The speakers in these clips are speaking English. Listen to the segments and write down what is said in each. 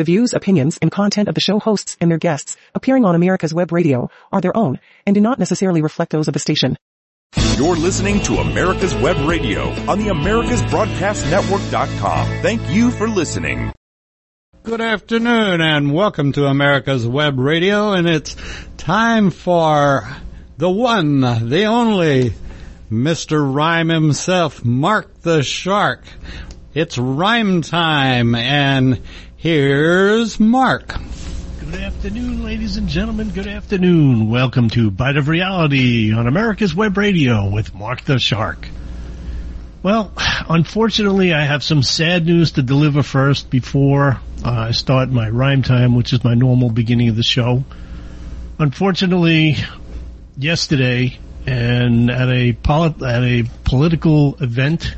The views, opinions, and content of the show hosts and their guests appearing on America's Web Radio are their own and do not necessarily reflect those of the station. You're listening to America's Web Radio on the AmericasBroadcastNetwork.com. Thank you for listening. Good afternoon and welcome to America's Web Radio and it's time for the one, the only, Mr. Rhyme himself, Mark the Shark. It's rhyme time and here's Mark. Good afternoon, ladies and gentlemen. Good afternoon. Welcome to Bite of Reality on America's Web Radio with Mark the Shark. Well, unfortunately, I have some sad news to deliver first before uh, I start my rhyme time, which is my normal beginning of the show. Unfortunately, yesterday, and at a polit- at a political event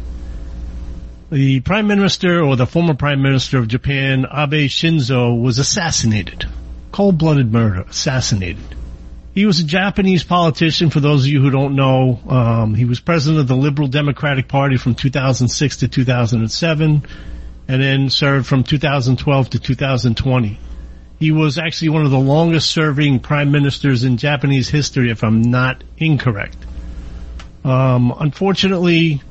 the prime minister or the former prime minister of Japan, Abe Shinzo, was assassinated. Cold-blooded murder, assassinated. He was a Japanese politician, for those of you who don't know. Um, he was president of the Liberal Democratic Party from 2006 to 2007, and then served from 2012 to 2020. He was actually one of the longest serving prime ministers in Japanese history, if I'm not incorrect. Um, unfortunately,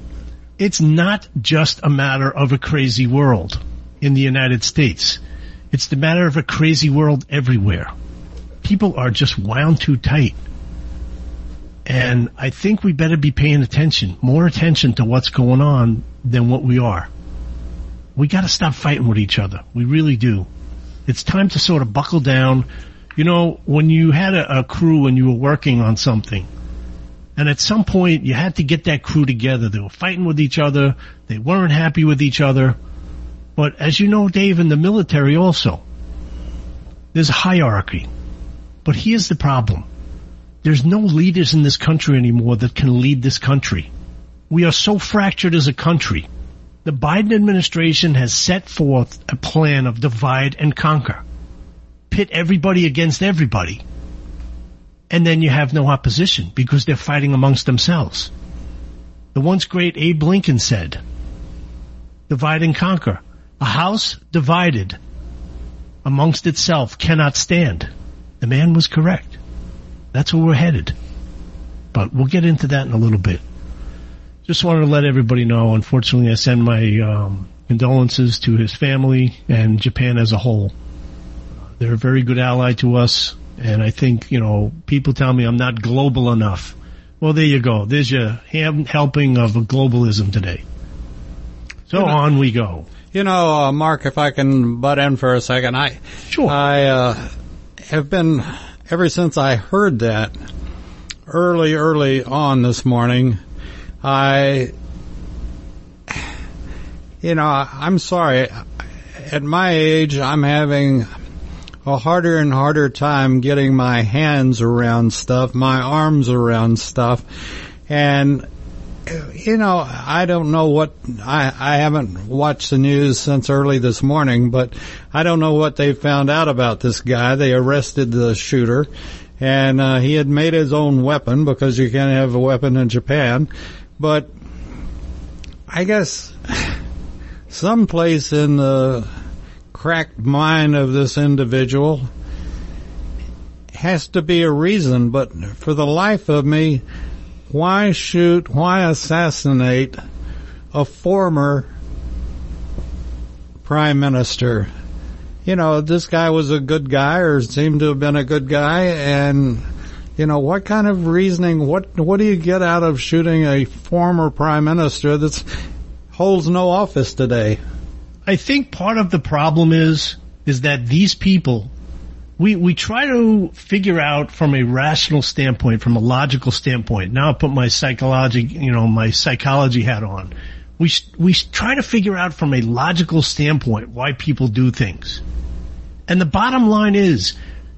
it's not just a matter of a crazy world in the United States. It's the matter of a crazy world everywhere. People are just wound too tight. And I think we better be paying attention, more attention to what's going on than what we are. We gotta stop fighting with each other. We really do. It's time to sort of buckle down. You know, when you had a, a crew and you were working on something, and at some point, you had to get that crew together. They were fighting with each other. They weren't happy with each other. But as you know, Dave, in the military also, there's a hierarchy. But here's the problem. There's no leaders in this country anymore that can lead this country. We are so fractured as a country. The Biden administration has set forth a plan of divide and conquer. Pit everybody against everybody and then you have no opposition because they're fighting amongst themselves. The once great Abe Lincoln said, divide and conquer. A house divided amongst itself cannot stand. The man was correct. That's where we're headed. But we'll get into that in a little bit. Just wanted to let everybody know, unfortunately I send my um, condolences to his family and Japan as a whole. They're a very good ally to us. And I think, you know, people tell me I'm not global enough. Well, there you go. There's your helping of globalism today. So you know, on we go. You know, uh, Mark, if I can butt in for a second, I, sure. I, uh, have been, ever since I heard that early, early on this morning, I, you know, I'm sorry. At my age, I'm having a harder and harder time getting my hands around stuff, my arms around stuff. And, you know, I don't know what, I, I haven't watched the news since early this morning, but I don't know what they found out about this guy. They arrested the shooter and, uh, he had made his own weapon because you can't have a weapon in Japan. But I guess someplace in the cracked mind of this individual has to be a reason, but for the life of me, why shoot, why assassinate a former prime minister? You know, this guy was a good guy or seemed to have been a good guy and you know, what kind of reasoning, what, what do you get out of shooting a former prime minister that holds no office today? I think part of the problem is, is that these people, we, we try to figure out from a rational standpoint, from a logical standpoint. Now I put my psychology, you know, my psychology hat on. We, we try to figure out from a logical standpoint why people do things. And the bottom line is,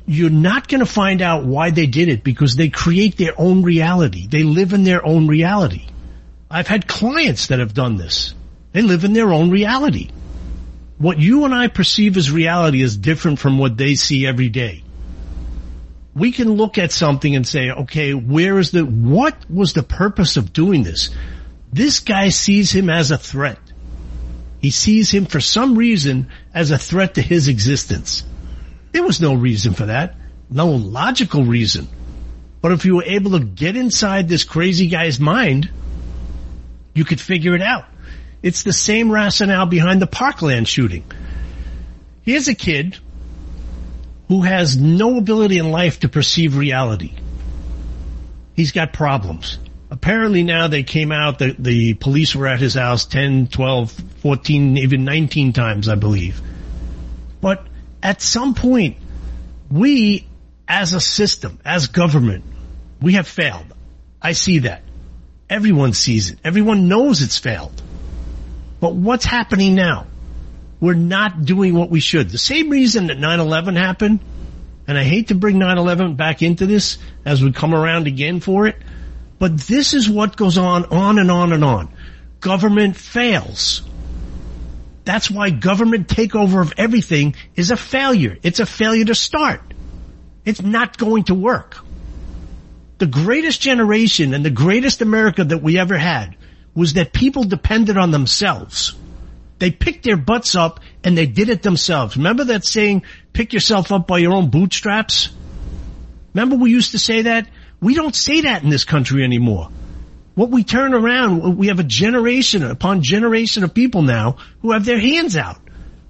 you're not going to find out why they did it because they create their own reality. They live in their own reality. I've had clients that have done this. They live in their own reality what you and I perceive as reality is different from what they see every day. We can look at something and say, okay, where is the, what was the purpose of doing this? This guy sees him as a threat. He sees him for some reason as a threat to his existence. There was no reason for that. No logical reason. But if you were able to get inside this crazy guy's mind, you could figure it out. It's the same rationale behind the Parkland shooting. Here's a kid who has no ability in life to perceive reality. He's got problems. Apparently now they came out that the police were at his house 10, 12, 14, even 19 times, I believe. But at some point, we as a system, as government, we have failed. I see that. Everyone sees it. Everyone knows it's failed. But what's happening now? We're not doing what we should. The same reason that 9-11 happened, and I hate to bring 9-11 back into this as we come around again for it, but this is what goes on, on and on and on. Government fails. That's why government takeover of everything is a failure. It's a failure to start. It's not going to work the greatest generation and the greatest America that we ever had was that people depended on themselves. They picked their butts up and they did it themselves. Remember that saying, pick yourself up by your own bootstraps? Remember we used to say that? We don't say that in this country anymore. What we turn around, we have a generation upon generation of people now who have their hands out.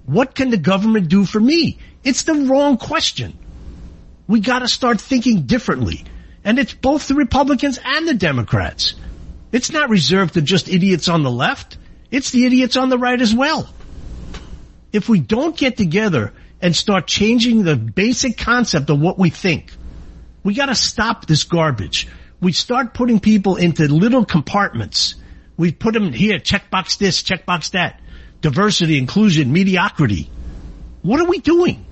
What can the government do for me? It's the wrong question. We gotta start thinking differently. And it's both the Republicans and the Democrats. It's not reserved to just idiots on the left. It's the idiots on the right as well. If we don't get together and start changing the basic concept of what we think, we gotta stop this garbage. We start putting people into little compartments. We put them here, checkbox this, checkbox that. Diversity, inclusion, mediocrity. What are we doing?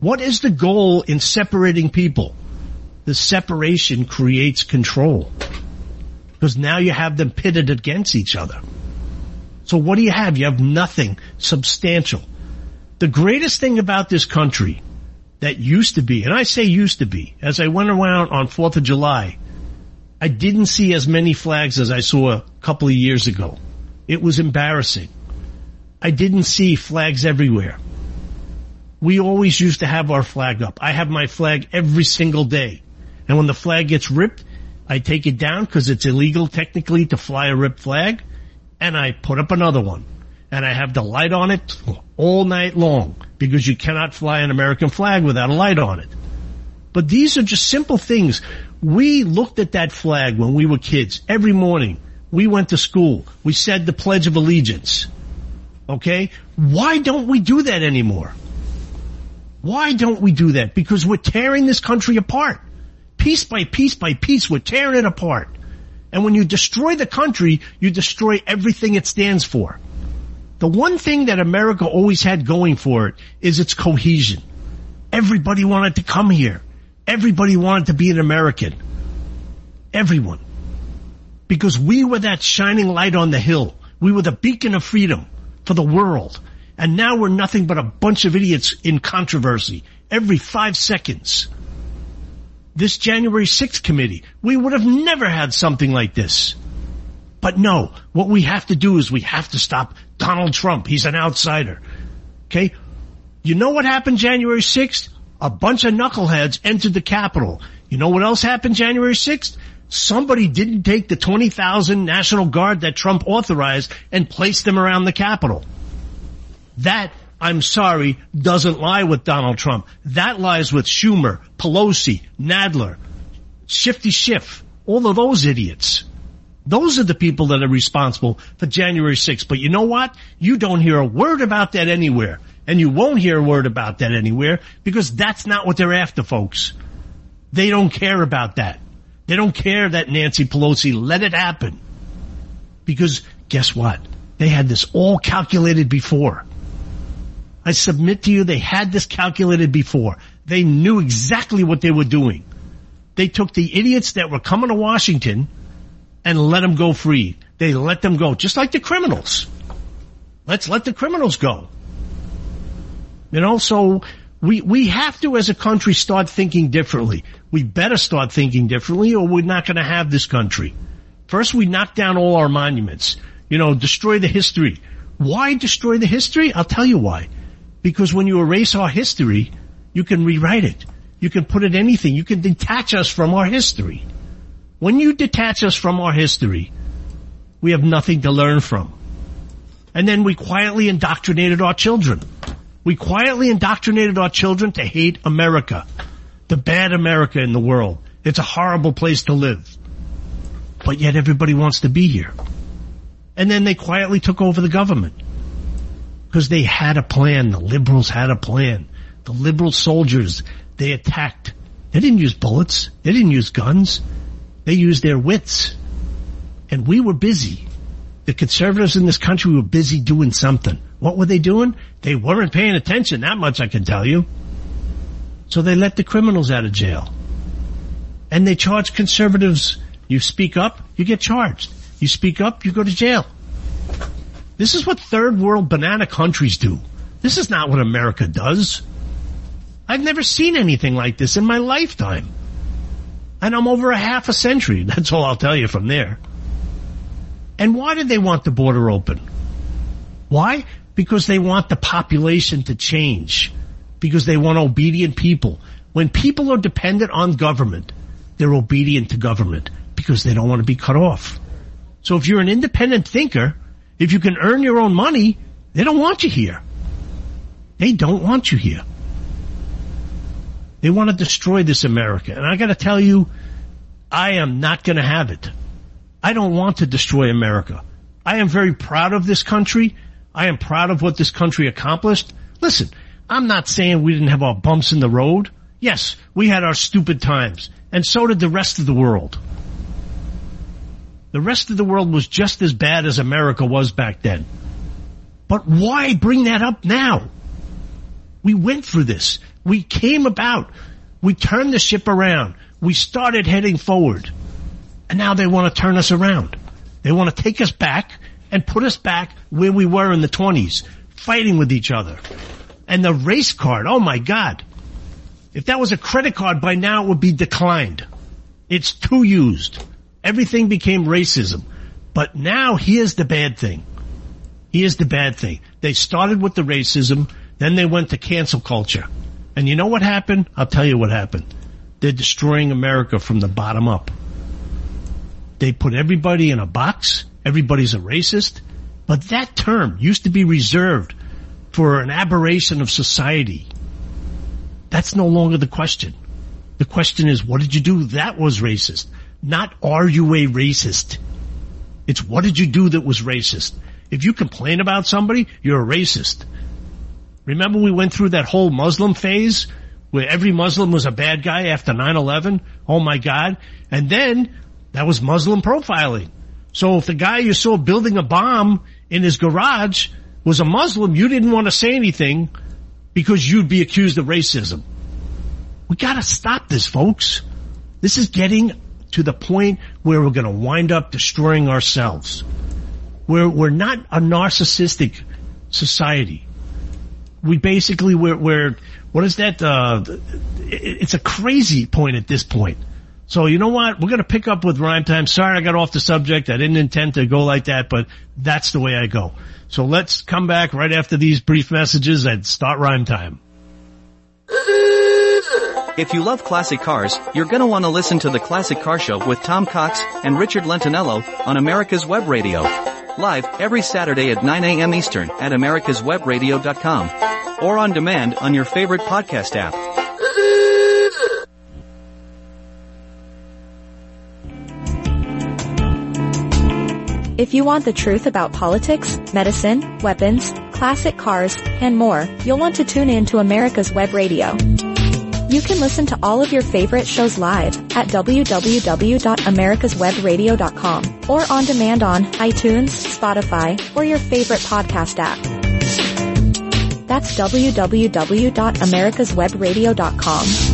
What is the goal in separating people? the separation creates control. Because now you have them pitted against each other. So what do you have? You have nothing substantial. The greatest thing about this country that used to be, and I say used to be, as I went around on 4th of July, I didn't see as many flags as I saw a couple of years ago. It was embarrassing. I didn't see flags everywhere. We always used to have our flag up. I have my flag every single day. And when the flag gets ripped, I take it down because it's illegal technically to fly a ripped flag and I put up another one and I have the light on it all night long because you cannot fly an American flag without a light on it. But these are just simple things. We looked at that flag when we were kids every morning. We went to school. We said the Pledge of Allegiance. Okay? Why don't we do that anymore? Why don't we do that? Because we're tearing this country apart piece by piece by piece, we're tearing it apart. And when you destroy the country, you destroy everything it stands for. The one thing that America always had going for it is its cohesion. Everybody wanted to come here. Everybody wanted to be an American. Everyone. Because we were that shining light on the hill. We were the beacon of freedom for the world. And now we're nothing but a bunch of idiots in controversy every five seconds this January 6th committee. We would have never had something like this. But no, what we have to do is we have to stop Donald Trump. He's an outsider. Okay? You know what happened January 6th? A bunch of knuckleheads entered the Capitol. You know what else happened January 6th? Somebody didn't take the 20,000 National Guard that Trump authorized and place them around the Capitol. That I'm sorry, doesn't lie with Donald Trump. That lies with Schumer, Pelosi, Nadler, Shifty Schiff, all of those idiots. Those are the people that are responsible for January 6th. But you know what? You don't hear a word about that anywhere. And you won't hear a word about that anywhere because that's not what they're after, folks. They don't care about that. They don't care that Nancy Pelosi let it happen. Because guess what? They had this all calculated before. I submit to you they had this calculated before. They knew exactly what they were doing. They took the idiots that were coming to Washington and let them go free. They let them go, just like the criminals. Let's let the criminals go. You know, so we, we have to as a country start thinking differently. We better start thinking differently or we're not going to have this country. First we knock down all our monuments. You know, destroy the history Why destroy the history? I'll tell you why. Because when you erase our history, you can rewrite it. You can put it anything. You can detach us from our history. When you detach us from our history, we have nothing to learn from. And then we quietly indoctrinated our children. We quietly indoctrinated our children to hate America. The bad America in the world. It's a horrible place to live. But yet everybody wants to be here. And then they quietly took over the government. Because they had a plan. The liberals had a plan. The liberal soldiers, they attacked. They didn't use bullets. They didn't use guns. They used their wits. And we were busy. The conservatives in this country were busy doing something. What were they doing? They weren't paying attention, that much I can tell you. So they let the criminals out of jail. And they charge conservatives, you speak up, you get charged. You speak up, you go to jail. This is what third world banana countries do. This is not what America does. I've never seen anything like this in my lifetime. And I'm over a half a century. That's all I'll tell you from there. And why did they want the border open? Why? Because they want the population to change. Because they want obedient people. When people are dependent on government, they're obedient to government because they don't want to be cut off. So if you're an independent thinker, if you can earn your own money, they don't want you here. They don't want you here. They want to destroy this America. And I gotta tell you, I am not gonna have it. I don't want to destroy America. I am very proud of this country. I am proud of what this country accomplished. Listen, I'm not saying we didn't have our bumps in the road. Yes, we had our stupid times. And so did the rest of the world. The rest of the world was just as bad as America was back then. But why bring that up now? We went through this. We came about. We turned the ship around. We started heading forward. And now they want to turn us around. They want to take us back and put us back where we were in the 20s, fighting with each other. And the race card, oh my God. If that was a credit card by now it would be declined. It's too used. Everything became racism. But now here's the bad thing. Here's the bad thing. They started with the racism, then they went to cancel culture. And you know what happened? I'll tell you what happened. They're destroying America from the bottom up. They put everybody in a box. Everybody's a racist. But that term used to be reserved for an aberration of society. That's no longer the question. The question is, what did you do that was racist? Not are you a racist? It's what did you do that was racist? If you complain about somebody, you're a racist. Remember we went through that whole Muslim phase where every Muslim was a bad guy after 9-11? Oh my God. And then that was Muslim profiling. So if the guy you saw building a bomb in his garage was a Muslim, you didn't want to say anything because you'd be accused of racism. We gotta stop this, folks. This is getting to the point where we're gonna wind up destroying ourselves. We're, we're not a narcissistic society. We basically, we're, we're what is that, uh, it's a crazy point at this point. So you know what? We're going to pick up with rhyme time. Sorry I got off the subject. I didn't intend to go like that, but that's the way I go. So let's come back right after these brief messages and start rhyme time. If you love classic cars, you're gonna want to listen to the Classic Car Show with Tom Cox and Richard Lentinello on America's Web Radio. Live every Saturday at 9 a.m. Eastern at americaswebradio.com or on demand on your favorite podcast app. If you want the truth about politics, medicine, weapons, classic cars, and more, you'll want to tune in to America's Web Radio. You can listen to all of your favorite shows live at www.americaswebradio.com or on demand on iTunes, Spotify, or your favorite podcast app. That's www.americaswebradio.com.「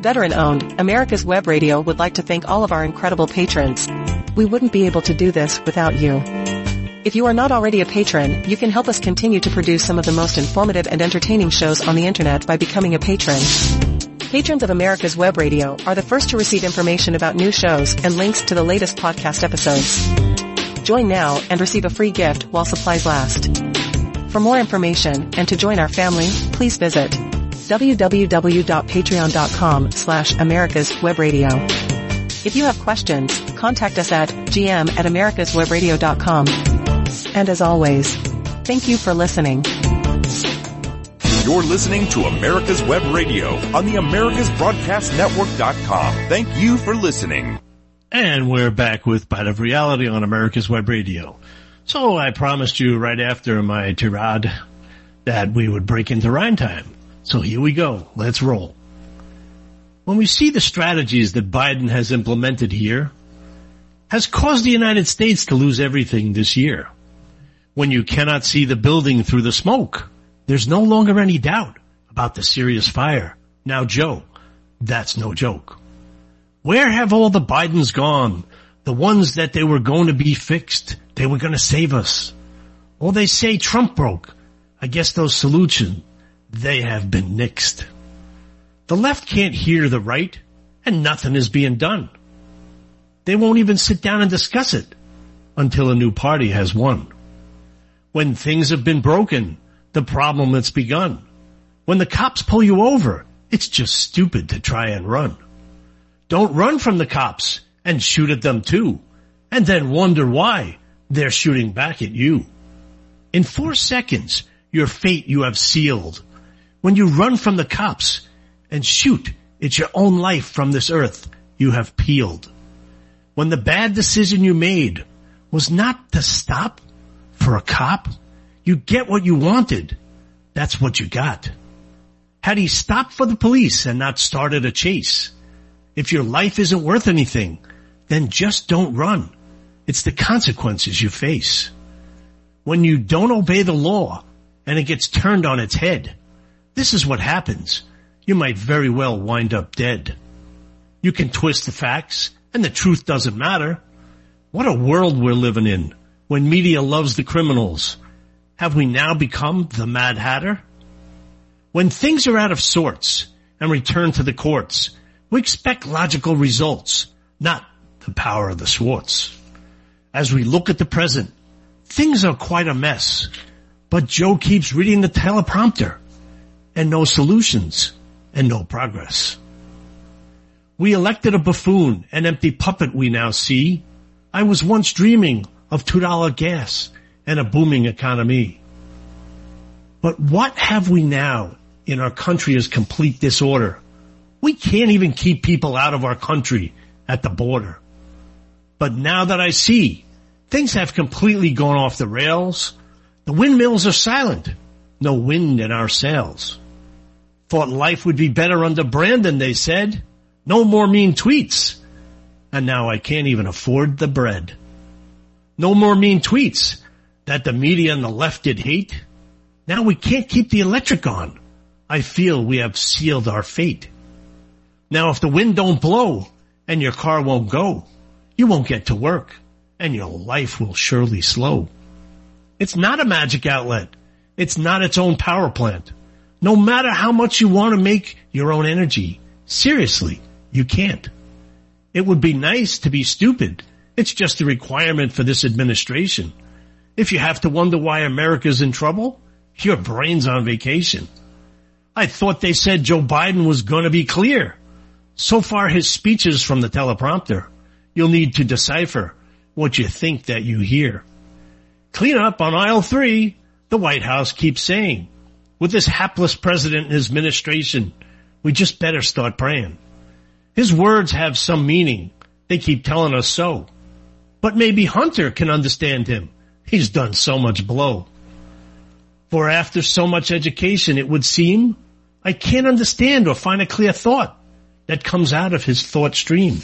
Veteran owned, America's Web Radio would like to thank all of our incredible patrons. We wouldn't be able to do this without you. If you are not already a patron, you can help us continue to produce some of the most informative and entertaining shows on the internet by becoming a patron. Patrons of America's Web Radio are the first to receive information about new shows and links to the latest podcast episodes. Join now and receive a free gift while supplies last. For more information and to join our family, please visit www.patreon.com slash America's Web Radio. If you have questions, contact us at gm at americaswebradio.com. And as always, thank you for listening. You're listening to America's Web Radio on the AmericasBroadcastNetwork.com. Thank you for listening. And we're back with Bite of Reality on America's Web Radio. So I promised you right after my tirade that we would break into rhyme time. So here we go. Let's roll. When we see the strategies that Biden has implemented here, has caused the United States to lose everything this year. When you cannot see the building through the smoke, there's no longer any doubt about the serious fire. Now Joe, that's no joke. Where have all the Bidens gone? The ones that they were going to be fixed. They were going to save us. Well, they say Trump broke. I guess those solutions, they have been nixed. The left can't hear the right and nothing is being done. They won't even sit down and discuss it until a new party has won. When things have been broken, the problem that's begun. When the cops pull you over, it's just stupid to try and run. Don't run from the cops and shoot at them too, and then wonder why they're shooting back at you. In four seconds, your fate you have sealed. When you run from the cops and shoot, it's your own life from this earth you have peeled. When the bad decision you made was not to stop for a cop, you get what you wanted. That's what you got. Had he stopped for the police and not started a chase, if your life isn't worth anything, then just don't run. It's the consequences you face. When you don't obey the law and it gets turned on its head, this is what happens. You might very well wind up dead. You can twist the facts and the truth doesn't matter. What a world we're living in when media loves the criminals. Have we now become the Mad Hatter? When things are out of sorts and return to the courts, we expect logical results, not the power of the Swartz. As we look at the present, things are quite a mess, but Joe keeps reading the teleprompter and no solutions and no progress. We elected a buffoon, an empty puppet we now see. I was once dreaming of $2 gas and a booming economy. But what have we now in our country is complete disorder. We can't even keep people out of our country at the border. But now that I see things have completely gone off the rails, the windmills are silent. No wind in our sails. Thought life would be better under Brandon, they said. No more mean tweets. And now I can't even afford the bread. No more mean tweets that the media and the left did hate. Now we can't keep the electric on. I feel we have sealed our fate. Now if the wind don't blow and your car won't go, you won't get to work and your life will surely slow. It's not a magic outlet. It's not its own power plant. No matter how much you want to make your own energy, seriously, you can't. It would be nice to be stupid. It's just a requirement for this administration. If you have to wonder why America's in trouble, your brain's on vacation. I thought they said Joe Biden was going to be clear. So far his speeches from the teleprompter, you'll need to decipher what you think that you hear. Clean up on aisle three, the White House keeps saying. With this hapless president and his administration, We just better start praying. His words have some meaning. They keep telling us so. But maybe Hunter can understand him. He's done so much blow. For after so much education, it would seem I can't understand or find a clear thought that comes out of his thought stream.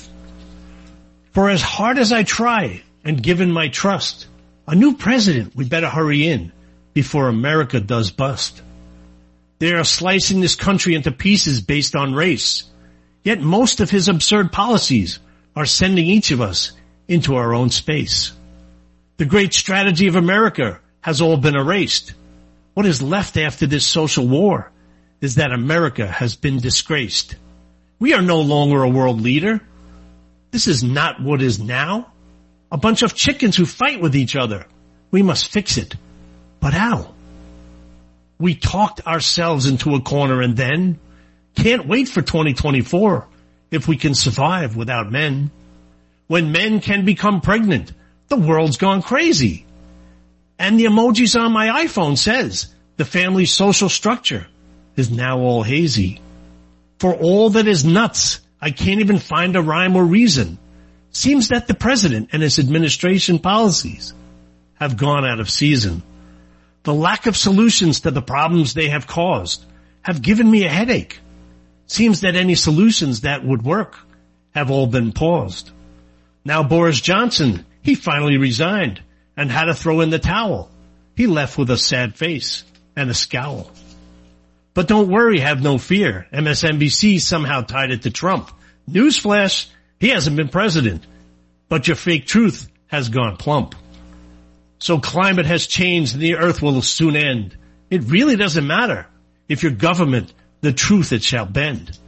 For as hard as I try and given my trust, a new president, we better hurry in before America does bust. They are slicing this country into pieces based on race. Yet most of his absurd policies are sending each of us into our own space. The great strategy of America has all been erased. What is left after this social war is that America has been disgraced. We are no longer a world leader. This is not what is now. A bunch of chickens who fight with each other. We must fix it. But how? We talked ourselves into a corner and then can't wait for 2024 if we can survive without men. When men can become pregnant, the world's gone crazy. And the emojis on my iPhone says the family's social structure is now all hazy. For all that is nuts, I can't even find a rhyme or reason. Seems that the president and his administration policies have gone out of season. The lack of solutions to the problems they have caused have given me a headache. Seems that any solutions that would work have all been paused. Now Boris Johnson, he finally resigned and had to throw in the towel. He left with a sad face and a scowl. But don't worry, have no fear. MSNBC somehow tied it to Trump. Newsflash, he hasn't been president. But your fake truth has gone plump. So climate has changed and the earth will soon end. It really doesn't matter. If your government, the truth it shall bend.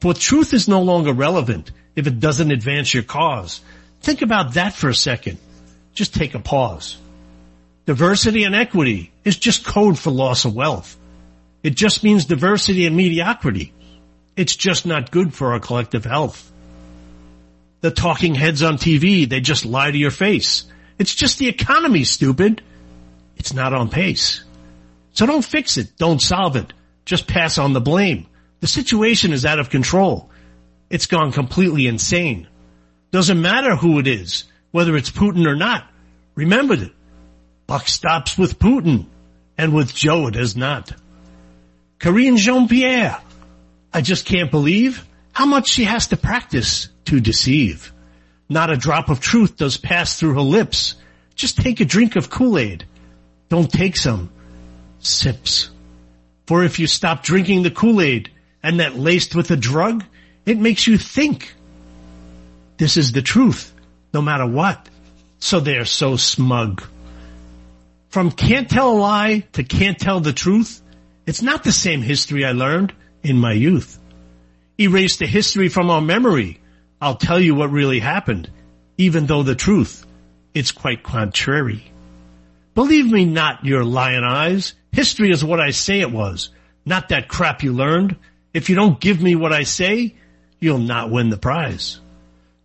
For truth is no longer relevant if it doesn't advance your cause. Think about that for a second. Just take a pause. Diversity and equity is just code for loss of wealth. It just means diversity and mediocrity. It's just not good for our collective health. The talking heads on TV, they just lie to your face. It's just the economy, stupid. It's not on pace. So don't fix it. Don't solve it. Just pass on the blame. The situation is out of control. It's gone completely insane. Doesn't matter who it is, whether it's Putin or not. Remember that buck stops with Putin and with Joe it does not. Karine Jean-Pierre, I just can't believe how much she has to practice to deceive. Not a drop of truth does pass through her lips. Just take a drink of Kool-Aid. Don't take some sips. For if you stop drinking the Kool-Aid and that laced with a drug, it makes you think. This is the truth, no matter what. So they're so smug. From can't tell a lie to can't tell the truth, it's not the same history I learned in my youth. Erase the history from our memory. I'll tell you what really happened, even though the truth, it's quite contrary. Believe me not, your lion eyes. History is what I say it was, not that crap you learned. If you don't give me what I say, you'll not win the prize.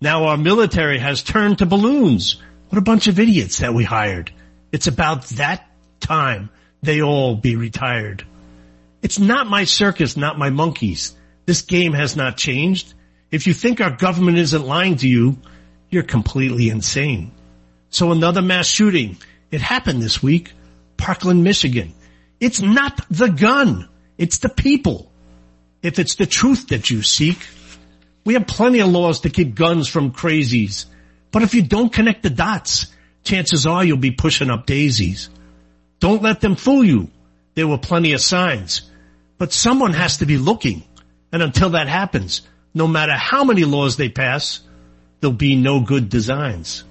Now our military has turned to balloons. What a bunch of idiots that we hired. It's about that time they all be retired. It's not my circus, not my monkeys. This game has not changed. If you think our government isn't lying to you, you're completely insane. So another mass shooting. It happened this week. Parkland, Michigan. It's not the gun. It's the people. If it's the truth that you seek, we have plenty of laws to keep guns from crazies. But if you don't connect the dots, chances are you'll be pushing up daisies. Don't let them fool you. There were plenty of signs. But someone has to be looking. And until that happens, no matter how many laws they pass, there'll be no good designs.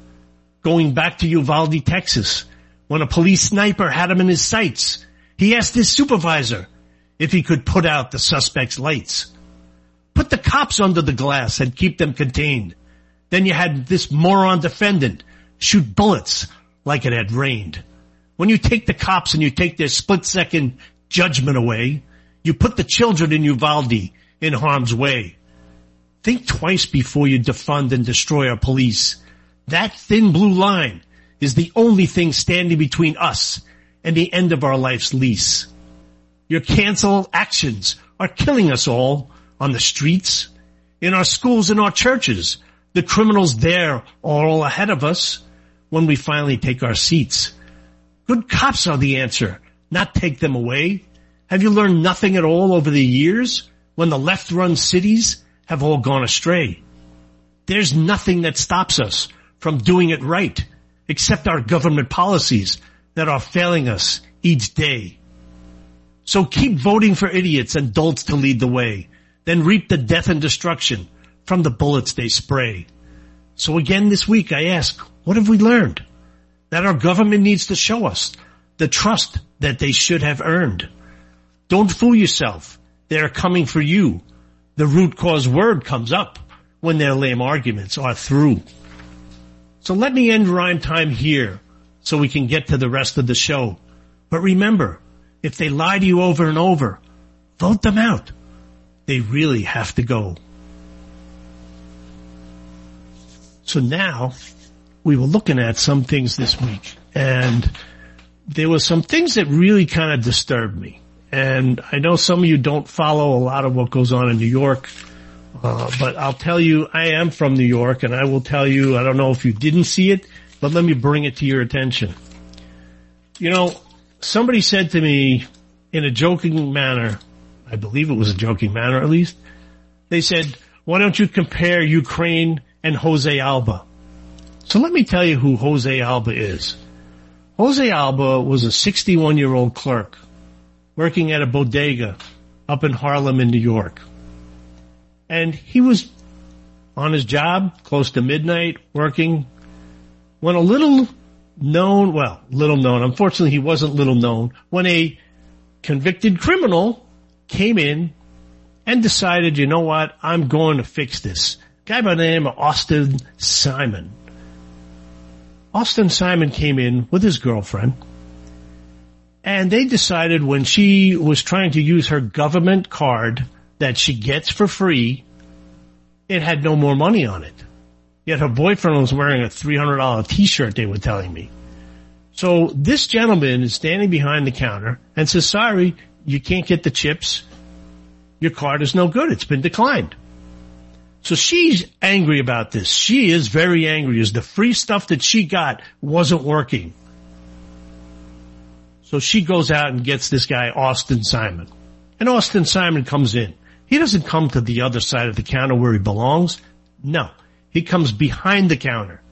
Going back to Uvalde, Texas, when a police sniper had him in his sights, he asked his supervisor if he could put out the suspect's lights. Put the cops under the glass and keep them contained. Then you had this moron defendant shoot bullets like it had rained. When you take the cops and you take their split second judgment away, you put the children in Uvalde in harm's way. Think twice before you defund and destroy our police. That thin blue line is the only thing standing between us and the end of our life's lease. Your cancel actions are killing us all on the streets, in our schools, in our churches. The criminals there are all ahead of us when we finally take our seats. Good cops are the answer, not take them away. Have you learned nothing at all over the years when the left run cities have all gone astray? There's nothing that stops us from doing it right except our government policies that are failing us each day. So keep voting for idiots and dolts to lead the way, then reap the death and destruction from the bullets they spray. So again this week I ask, what have we learned? That our government needs to show us the trust that they should have earned. Don't fool yourself. They're coming for you. The root cause word comes up when their lame arguments are through. So let me end rhyme time here so we can get to the rest of the show. But remember, if they lie to you over and over, vote them out. They really have to go. So now we were looking at some things this week and there were some things that really kind of disturbed me. And I know some of you don't follow a lot of what goes on in New York. Uh, but I'll tell you, I am from New York and I will tell you, I don't know if you didn't see it, but let me bring it to your attention. You know, somebody said to me in a joking manner, I believe it was a joking manner at least, they said, why don't you compare Ukraine and Jose Alba? So let me tell you who Jose Alba is. Jose Alba was a 61 year old clerk working at a bodega up in Harlem in New York. And he was on his job close to midnight working when a little known, well, little known, unfortunately he wasn't little known, when a convicted criminal came in and decided, you know what, I'm going to fix this. Guy by the name of Austin Simon. Austin Simon came in with his girlfriend and they decided when she was trying to use her government card that she gets for free, it had no more money on it. Yet her boyfriend was wearing a $300 t-shirt, they were telling me. So this gentleman is standing behind the counter and says, sorry, you can't get the chips. Your card is no good. It's been declined. So she's angry about this. She is very angry as the free stuff that she got wasn't working. So she goes out and gets this guy, Austin Simon. And Austin Simon comes in. He doesn't come to the other side of the counter where he belongs. No. He comes behind the counter.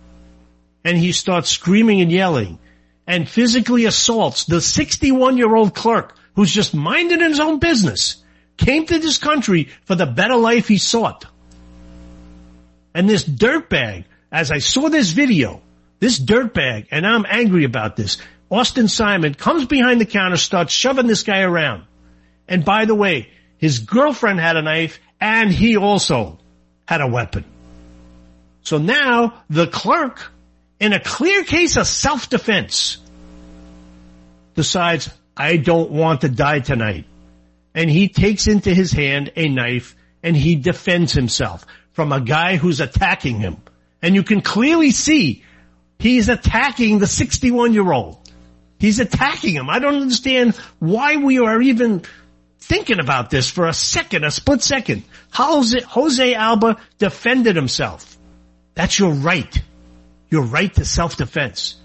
And he starts screaming and yelling and physically assaults the 61 year old clerk who's just minding his own business, came to this country for the better life he sought. And this dirtbag, as I saw this video, this dirtbag, and I'm angry about this, Austin Simon comes behind the counter, starts shoving this guy around. And by the way, his girlfriend had a knife and he also had a weapon. So now the clerk, in a clear case of self-defense, decides, I don't want to die tonight. And he takes into his hand a knife and he defends himself from a guy who's attacking him. And you can clearly see he's attacking the 61 year old. He's attacking him. I don't understand why we are even thinking about this for a second, a split second. Jose, Jose Alba defended himself. That's your right. Your right to self-defense.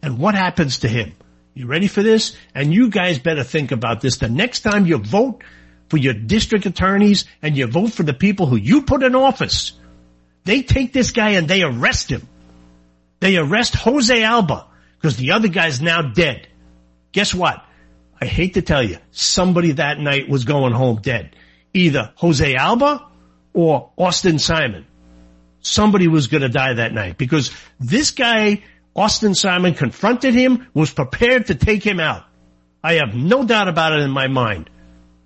And what happens to him? You ready for this? And you guys better think about this. The next time you vote for your district attorneys and you vote for the people who you put in office, they take this guy and they arrest him. They arrest Jose Alba because the other guy's now dead. Guess what? I hate to tell you, somebody that night was going home dead. Either Jose Alba or Austin Simon. Somebody was going to die that night because this guy, Austin Simon, confronted him, was prepared to take him out. I have no doubt about it in my mind.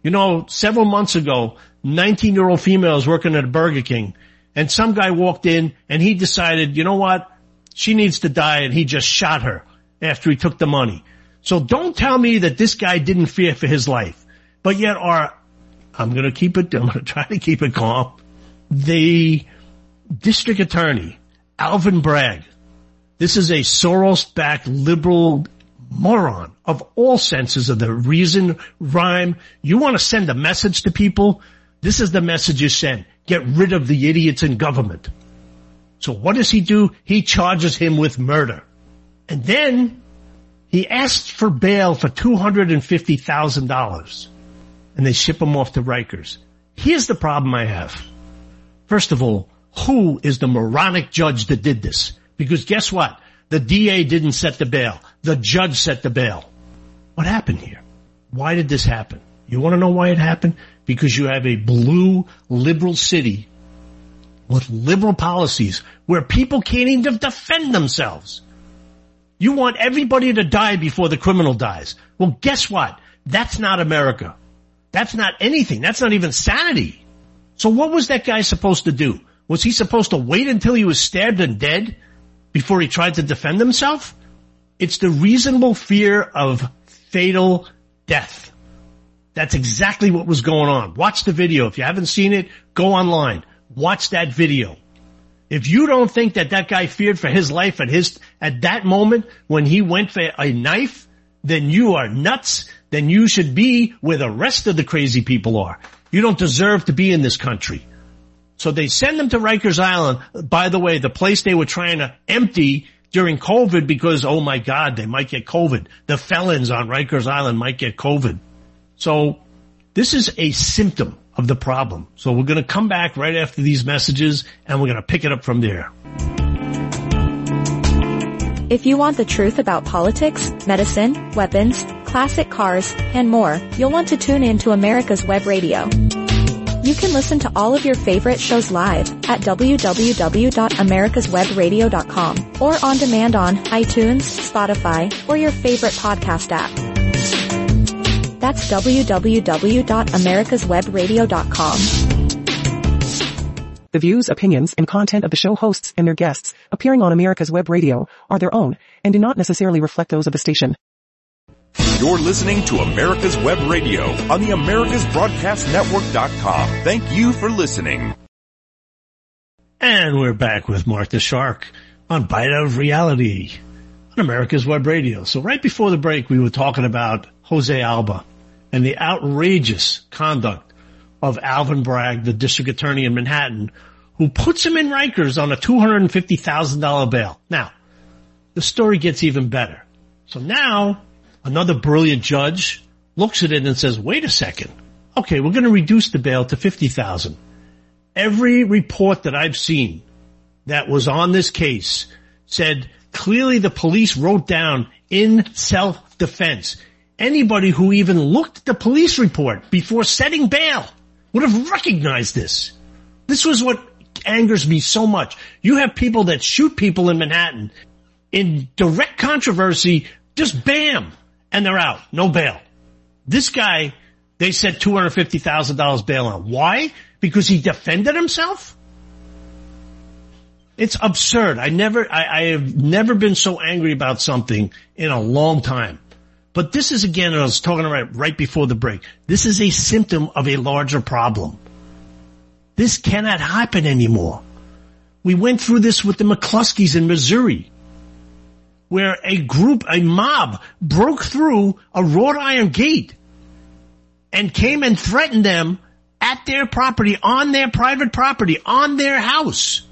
You know, several months ago, 19 year old female was working at a Burger King and some guy walked in and he decided, you know what? She needs to die and he just shot her after he took the money. So don't tell me that this guy didn't fear for his life, but yet our, I'm going to keep it, I'm going to try to keep it calm. The district attorney, Alvin Bragg, this is a Soros-backed liberal moron of all senses of the reason, rhyme. You want to send a message to people? This is the message you send. Get rid of the idiots in government. So what does he do? He charges him with murder. And then he asked for bail for $250,000 and they ship him off to Rikers. Here's the problem I have. First of all, who is the moronic judge that did this? Because guess what? The DA didn't set the bail. The judge set the bail. What happened here? Why did this happen? You want to know why it happened? Because you have a blue liberal city with liberal policies where people can't even defend themselves. You want everybody to die before the criminal dies. Well, guess what? That's not America. That's not anything. That's not even sanity. So what was that guy supposed to do? Was he supposed to wait until he was stabbed and dead before he tried to defend himself? It's the reasonable fear of fatal death. That's exactly what was going on. Watch the video. If you haven't seen it, go online. Watch that video. If you don't think that that guy feared for his life at his, at that moment when he went for a knife, then you are nuts. Then you should be where the rest of the crazy people are. You don't deserve to be in this country. So they send them to Rikers Island. By the way, the place they were trying to empty during COVID because, oh my God, they might get COVID. The felons on Rikers Island might get COVID. So this is a symptom of the problem. So we're going to come back right after these messages and we're going to pick it up from there. If you want the truth about politics, medicine, weapons, classic cars, and more, you'll want to tune in to America's Web Radio. You can listen to all of your favorite shows live at www.americaswebradio.com or on demand on iTunes, Spotify, or your favorite podcast app. That's www.americaswebradio.com. The views, opinions, and content of the show hosts and their guests appearing on America's Web Radio are their own and do not necessarily reflect those of the station. You're listening to America's Web Radio on the AmericasBroadcastNetwork.com. Thank you for listening. And we're back with Mark the Shark on Bite of Reality on America's Web Radio. So right before the break, we were talking about Jose Alba and the outrageous conduct of Alvin Bragg, the district attorney in Manhattan, who puts him in Rikers on a $250,000 bail. Now, the story gets even better. So now, another brilliant judge looks at it and says, wait a second. Okay, we're going to reduce the bail to 50,000. Every report that I've seen that was on this case said clearly the police wrote down in self-defense anybody who even looked at the police report before setting bail would have recognized this. This was what angers me so much. You have people that shoot people in Manhattan in direct controversy, just bam, and they're out. No bail. This guy, they said $250,000 bail on. Why? Because he defended himself? It's absurd. I never, I, I have never been so angry about something in a long time. But this is again, I was talking about right before the break. This is a symptom of a larger problem. This cannot happen anymore. We went through this with the McCloskeys in Missouri, where a group, a mob broke through a wrought iron gate and came and threatened them at their property, on their private property, on their house.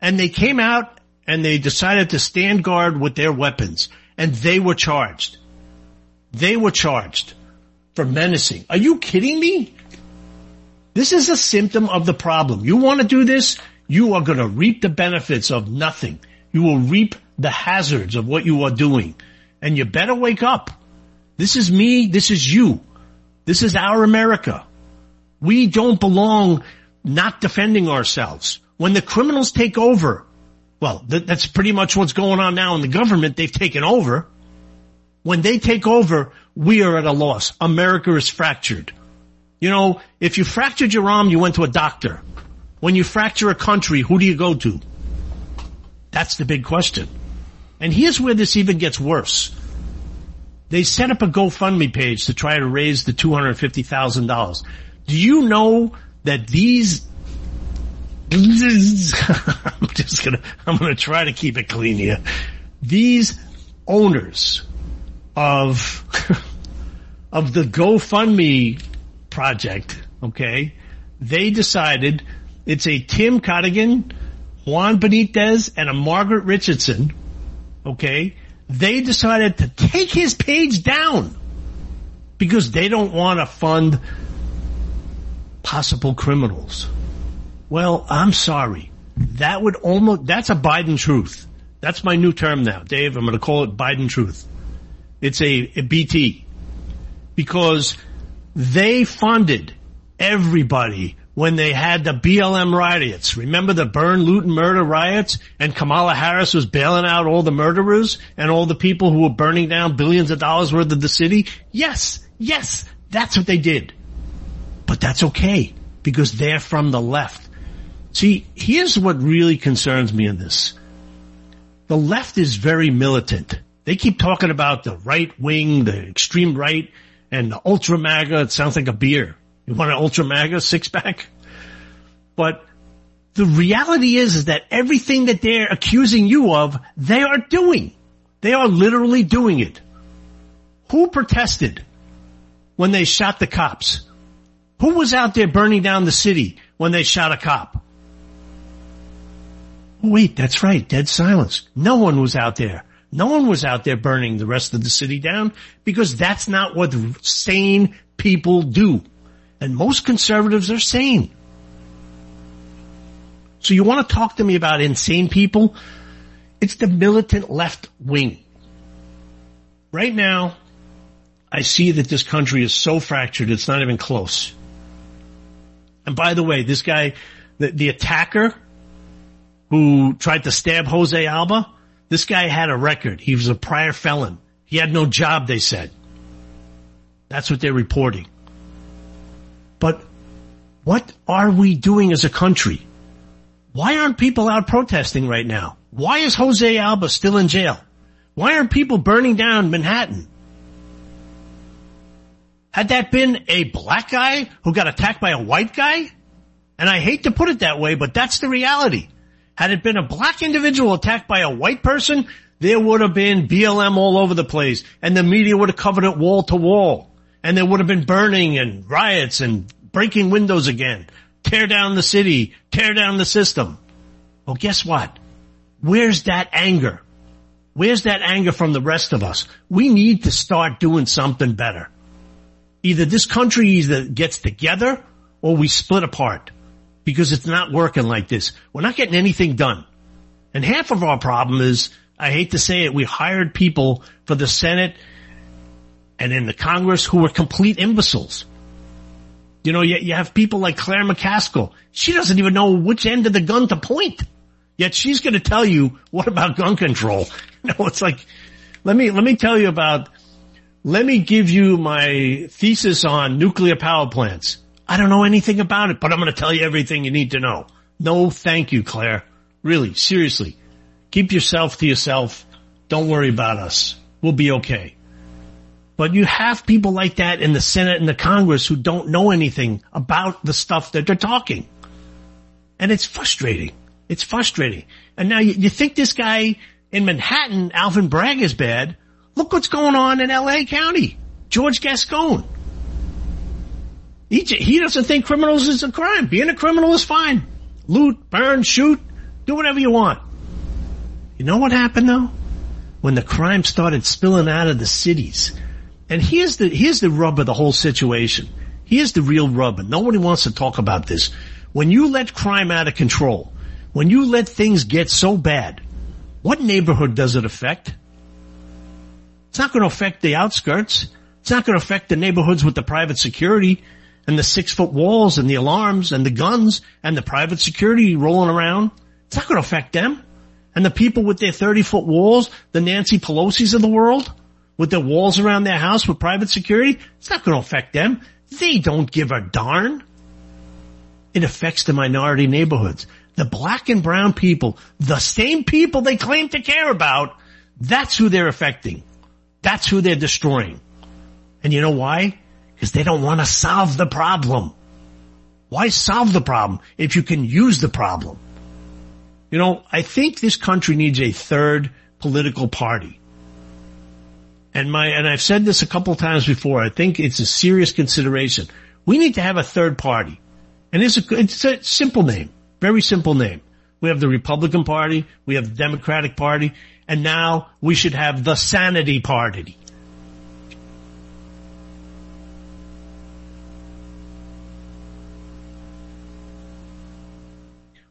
And they came out and they decided to stand guard with their weapons and they were charged. They were charged for menacing. Are you kidding me? This is a symptom of the problem. You want to do this? You are going to reap the benefits of nothing. You will reap the hazards of what you are doing. And you better wake up. This is me. This is you. This is our America. We don't belong not defending ourselves. When the criminals take over, well, th- that's pretty much what's going on now in the government. They've taken over. When they take over, we are at a loss. America is fractured. You know, if you fractured your arm, you went to a doctor. When you fracture a country, who do you go to? That's the big question. And here's where this even gets worse. They set up a GoFundMe page to try to raise the $250,000. Do you know that these I'm just gonna, I'm gonna try to keep it clean here. These owners of, of the GoFundMe project, okay, they decided it's a Tim Cadogan, Juan Benitez, and a Margaret Richardson, okay, they decided to take his page down because they don't want to fund possible criminals. Well, I'm sorry. That would almost, that's a Biden truth. That's my new term now. Dave, I'm going to call it Biden truth. It's a, a BT because they funded everybody when they had the BLM riots. Remember the burn, loot, and murder riots? And Kamala Harris was bailing out all the murderers and all the people who were burning down billions of dollars worth of the city? Yes, yes, that's what they did. But that's okay because they're from the left. See, here's what really concerns me in this. The left is very militant. They keep talking about the right wing, the extreme right, and the ultra MAGA. It sounds like a beer. You want an ultra MAGA six pack? But the reality is, is that everything that they're accusing you of, they are doing. They are literally doing it. Who protested when they shot the cops? Who was out there burning down the city when they shot a cop? Wait, that's right. Dead silence. No one was out there. No one was out there burning the rest of the city down because that's not what sane people do. And most conservatives are sane. So you want to talk to me about insane people? It's the militant left wing. Right now, I see that this country is so fractured, it's not even close. And by the way, this guy, the, the attacker who tried to stab Jose Alba, this guy had a record. He was a prior felon. He had no job, they said. That's what they're reporting. But what are we doing as a country? Why aren't people out protesting right now? Why is Jose Alba still in jail? Why aren't people burning down Manhattan? Had that been a black guy who got attacked by a white guy? And I hate to put it that way, but that's the reality. Had it been a black individual attacked by a white person, there would have been BLM all over the place and the media would have covered it wall to wall and there would have been burning and riots and breaking windows again. Tear down the city, tear down the system. Well, guess what? Where's that anger? Where's that anger from the rest of us? We need to start doing something better. Either this country either gets together or we split apart because it's not working like this. We're not getting anything done. And half of our problem is, I hate to say it, we hired people for the Senate and in the Congress who were complete imbeciles. You know, you, have people like Claire McCaskill. She doesn't even know which end of the gun to point. Yet she's going to tell you what about gun control. You know, it's like, let me, let me tell you about, let me give you my thesis on nuclear power plants. I don't know anything about it, but I'm going to tell you everything you need to know. No, thank you, Claire. Really, seriously. Keep yourself to yourself. Don't worry about us. We'll be okay. But you have people like that in the Senate and the Congress who don't know anything about the stuff that they're talking. And it's frustrating. It's frustrating. And now you, you think this guy in Manhattan, Alvin Bragg is bad. Look what's going on in LA County. George Gascon. He, he doesn't think criminals is a crime. Being a criminal is fine. Loot, burn, shoot, do whatever you want. You know what happened though? When the crime started spilling out of the cities. And here's the, here's the rub of the whole situation. Here's the real rub and nobody wants to talk about this. When you let crime out of control, when you let things get so bad, what neighborhood does it affect? It's not going to affect the outskirts. It's not going to affect the neighborhoods with the private security and the six foot walls and the alarms and the guns and the private security rolling around. It's not going to affect them. And the people with their 30 foot walls, the Nancy Pelosi's of the world, with their walls around their house with private security, it's not going to affect them. They don't give a darn. It affects the minority neighborhoods. The black and brown people, the same people they claim to care about, that's who they're affecting. That's who they're destroying. And you know why? Because they don't want to solve the problem. Why solve the problem if you can use the problem? You know, I think this country needs a third political party. And my, and I've said this a couple times before, I think it's a serious consideration. We need to have a third party. And it's a, it's a simple name, very simple name. We have the Republican Party, we have the Democratic Party, and now we should have the Sanity Party.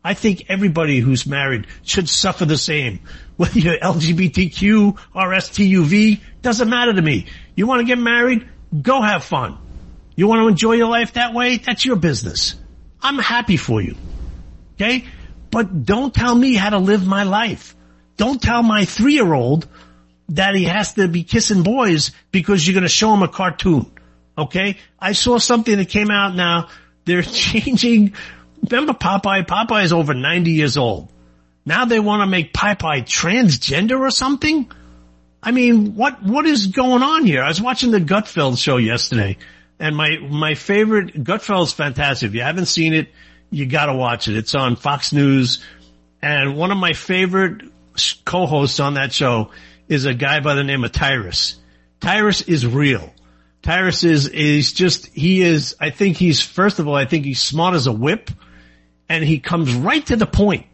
I think everybody who's married should suffer the same. Whether you're LGBTQ or STUV, doesn't matter to me. You want to get married? Go have fun. You want to enjoy your life that way? That's your business. I'm happy for you. Okay? But don't tell me how to live my life. Don't tell my three year old that he has to be kissing boys because you're going to show him a cartoon. Okay? I saw something that came out now. They're changing Remember Popeye? Popeye is over 90 years old. Now they want to make Popeye transgender or something? I mean, what, what is going on here? I was watching the Gutfeld show yesterday and my, my favorite, Gutfeld's fantastic. If you haven't seen it, you gotta watch it. It's on Fox News and one of my favorite co-hosts on that show is a guy by the name of Tyrus. Tyrus is real. Tyrus is, is just, he is, I think he's, first of all, I think he's smart as a whip and he comes right to the point.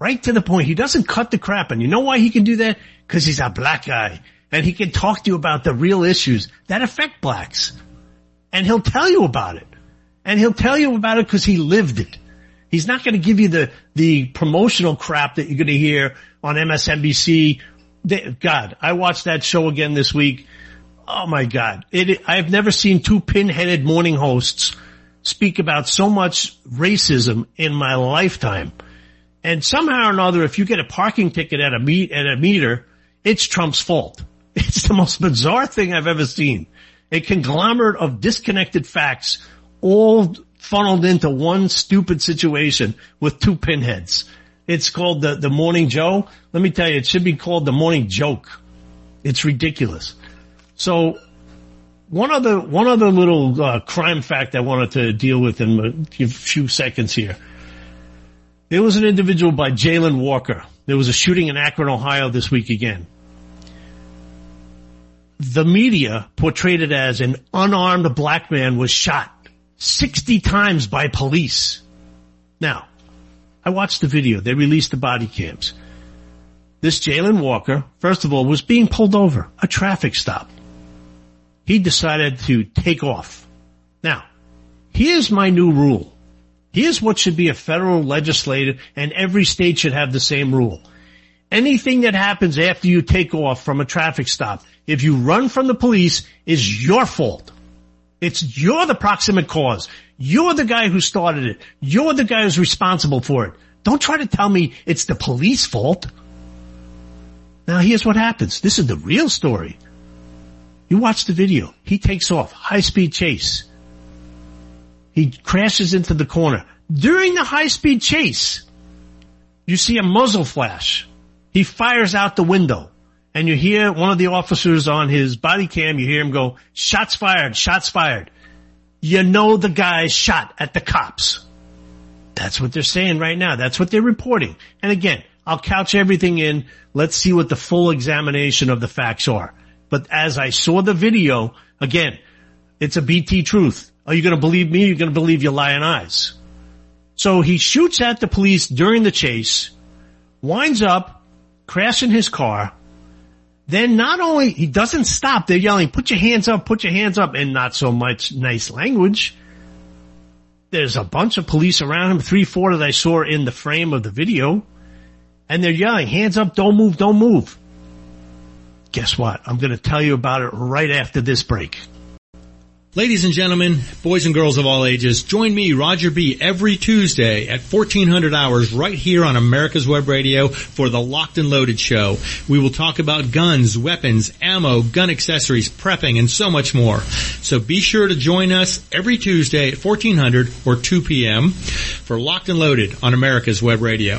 Right to the point. He doesn't cut the crap. And you know why he can do that? Cause he's a black guy and he can talk to you about the real issues that affect blacks. And he'll tell you about it. And he'll tell you about it because he lived it. He's not going to give you the, the promotional crap that you're going to hear on MSNBC. God, I watched that show again this week. Oh my God. It, I've never seen two pin-headed morning hosts speak about so much racism in my lifetime. And somehow or another, if you get a parking ticket at a meet, at a meter, it's Trump's fault. It's the most bizarre thing I've ever seen. A conglomerate of disconnected facts all funneled into one stupid situation with two pinheads. It's called the, the morning Joe. Let me tell you, it should be called the morning joke. It's ridiculous. So one other, one other little uh, crime fact I wanted to deal with in a few seconds here. There was an individual by Jayland Walker. There was a shooting in Akron, Ohio this week again. The media portrayed it as an unarmed black man was shot 60 times by police. Now, I watched the video. They released the body cams. This Jayland Walker, first of all, was being pulled over, a traffic stop he decided to take off. Now, here's my new rule. Here's what should be a federal legislative and every state should have the same rule. Anything that happens after you take off from a traffic stop, if you run from the police, is your fault. It's you're the proximate cause. You're the guy who started it. You're the guy who's responsible for it. Don't try to tell me it's the police fault. Now here's what happens. This is the real story. You watch the video. He takes off. High speed chase. He crashes into the corner. During the high speed chase, you see a muzzle flash. He fires out the window and you hear one of the officers on his body cam, you hear him go, shots fired, shots fired. You know the guy shot at the cops. That's what they're saying right now. That's what they're reporting. And again, I'll couch everything in. Let's see what the full examination of the facts are. But as I saw the video, again, it's a BT truth. Are you going to believe me? Or are you going to believe your lying eyes? So he shoots at the police during the chase, winds up, crashing his car. Then not only, he doesn't stop, they're yelling, put your hands up, put your hands up, and not so much nice language. There's a bunch of police around him, three, four that I saw in the frame of the video. And they're yelling, hands up, don't move, don't move. Guess what? I'm going to tell you about it right after this break. Ladies and gentlemen, boys and girls of all ages, join me, Roger B., every Tuesday at 1400 hours right here on America's Web Radio for the Locked and Loaded Show. We will talk about guns, weapons, ammo, gun accessories, prepping, and so much more. So be sure to join us every Tuesday at 1400 or 2 p.m. for Locked and Loaded on America's Web Radio.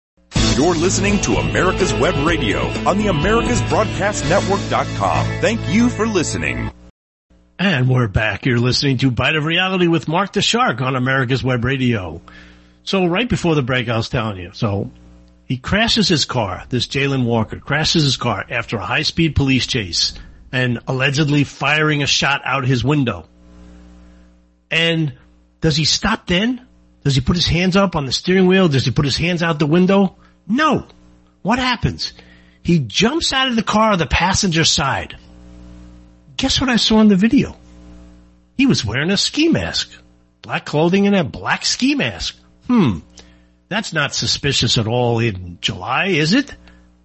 You're listening to America's Web Radio on the AmericasBroadcastNetwork.com. Thank you for listening. And we're back. You're listening to Bite of Reality with Mark the Shark on America's Web Radio. So right before the break, I was telling you, so he crashes his car, this Jayland Walker crashes his car after a high speed police chase and allegedly firing a shot out his window. And does he stop then? Does he put his hands up on the steering wheel? Does he put his hands out the window? No. What happens? He jumps out of the car on the passenger side. Guess what I saw in the video? He was wearing a ski mask. Black clothing and a black ski mask. Hmm. That's not suspicious at all in July, is it?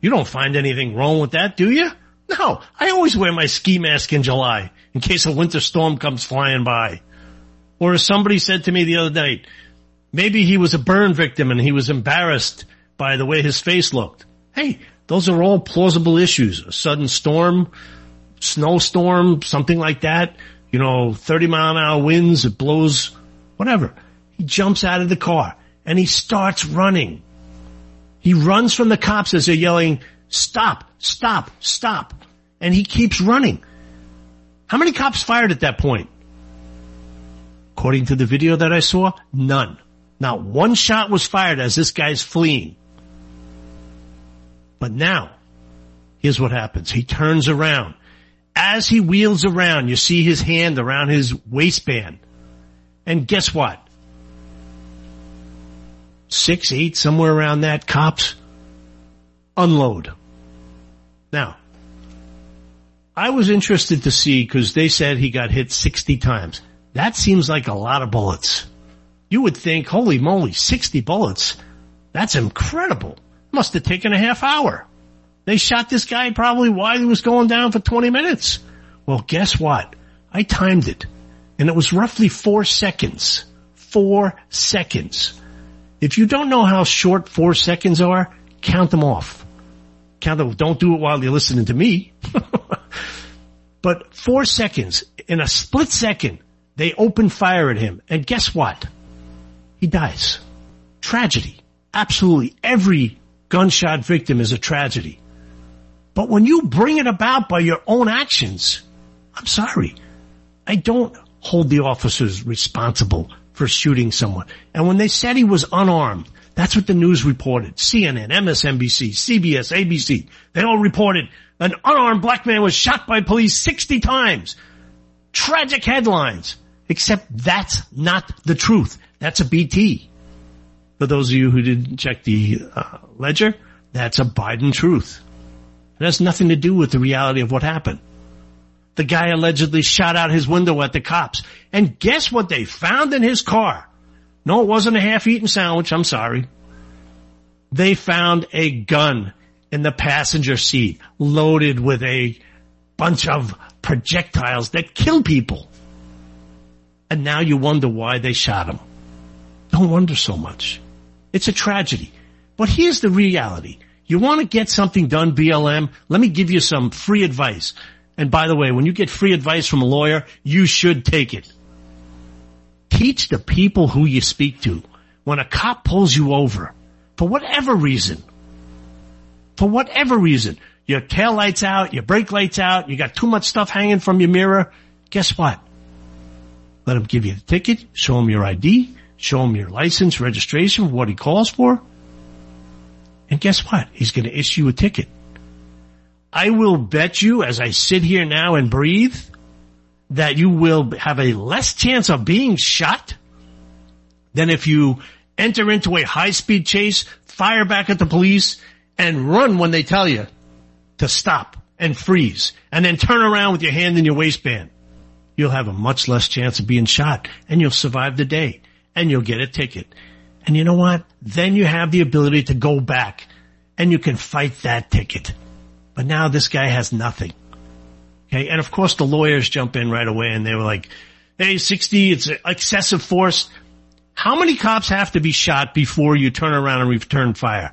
You don't find anything wrong with that, do you? No, I always wear my ski mask in July in case a winter storm comes flying by. Or as somebody said to me the other night, maybe he was a burn victim and he was embarrassed by the way his face looked. Hey, those are all plausible issues. A sudden storm, snowstorm, something like that. You know, 30 mile an hour winds, it blows, whatever. He jumps out of the car and he starts running. He runs from the cops as they're yelling, stop, stop, stop. And he keeps running. How many cops fired at that point? According to the video that I saw, none. Not one shot was fired as this guy's fleeing. But now, here's what happens. He turns around. As he wheels around, you see his hand around his waistband. And guess what? Six, eight, somewhere around that, cops unload. Now, I was interested to see because they said he got hit 60 times. That seems like a lot of bullets. You would think, holy moly, 60 bullets. That's incredible. Must have taken a half hour. They shot this guy probably while he was going down for 20 minutes. Well, guess what? I timed it and it was roughly four seconds. Four seconds. If you don't know how short four seconds are, count them off. Count them. Don't do it while you're listening to me. but four seconds, in a split second, they open fire at him. And guess what? He dies. Tragedy. Absolutely every gunshot victim is a tragedy. But when you bring it about by your own actions, I'm sorry. I don't hold the officers responsible for shooting someone. And when they said he was unarmed, that's what the news reported. CNN, MSNBC, CBS, ABC, they all reported an unarmed black man was shot by police 60 times. Tragic headlines. Except that's not the truth. That's a BT. For those of you who didn't check the uh, ledger, that's a Biden truth. It has nothing to do with the reality of what happened. The guy allegedly shot out his window at the cops. And guess what they found in his car? No, it wasn't a half-eaten sandwich. I'm sorry. They found a gun in the passenger seat loaded with a bunch of projectiles that kill people. And now you wonder why they shot him. Don't wonder so much. It's a tragedy. But here's the reality. You want to get something done, BLM? Let me give you some free advice. And by the way, when you get free advice from a lawyer, you should take it. Teach the people who you speak to. When a cop pulls you over, for whatever reason, for whatever reason, your tail lights out, your brake lights out, you got too much stuff hanging from your mirror, guess what? Let them give you the ticket, show them your ID, show him your license, registration, what he calls for. And guess what? He's going to issue a ticket. I will bet you as I sit here now and breathe that you will have a less chance of being shot than if you enter into a high speed chase, fire back at the police and run when they tell you to stop and freeze and then turn around with your hand in your waistband. You'll have a much less chance of being shot and you'll survive the day and you'll get a ticket. And you know what? Then you have the ability to go back and you can fight that ticket. But now this guy has nothing. Okay. And of course the lawyers jump in right away and they were like, Hey, 60, it's excessive force. How many cops have to be shot before you turn around and return fire?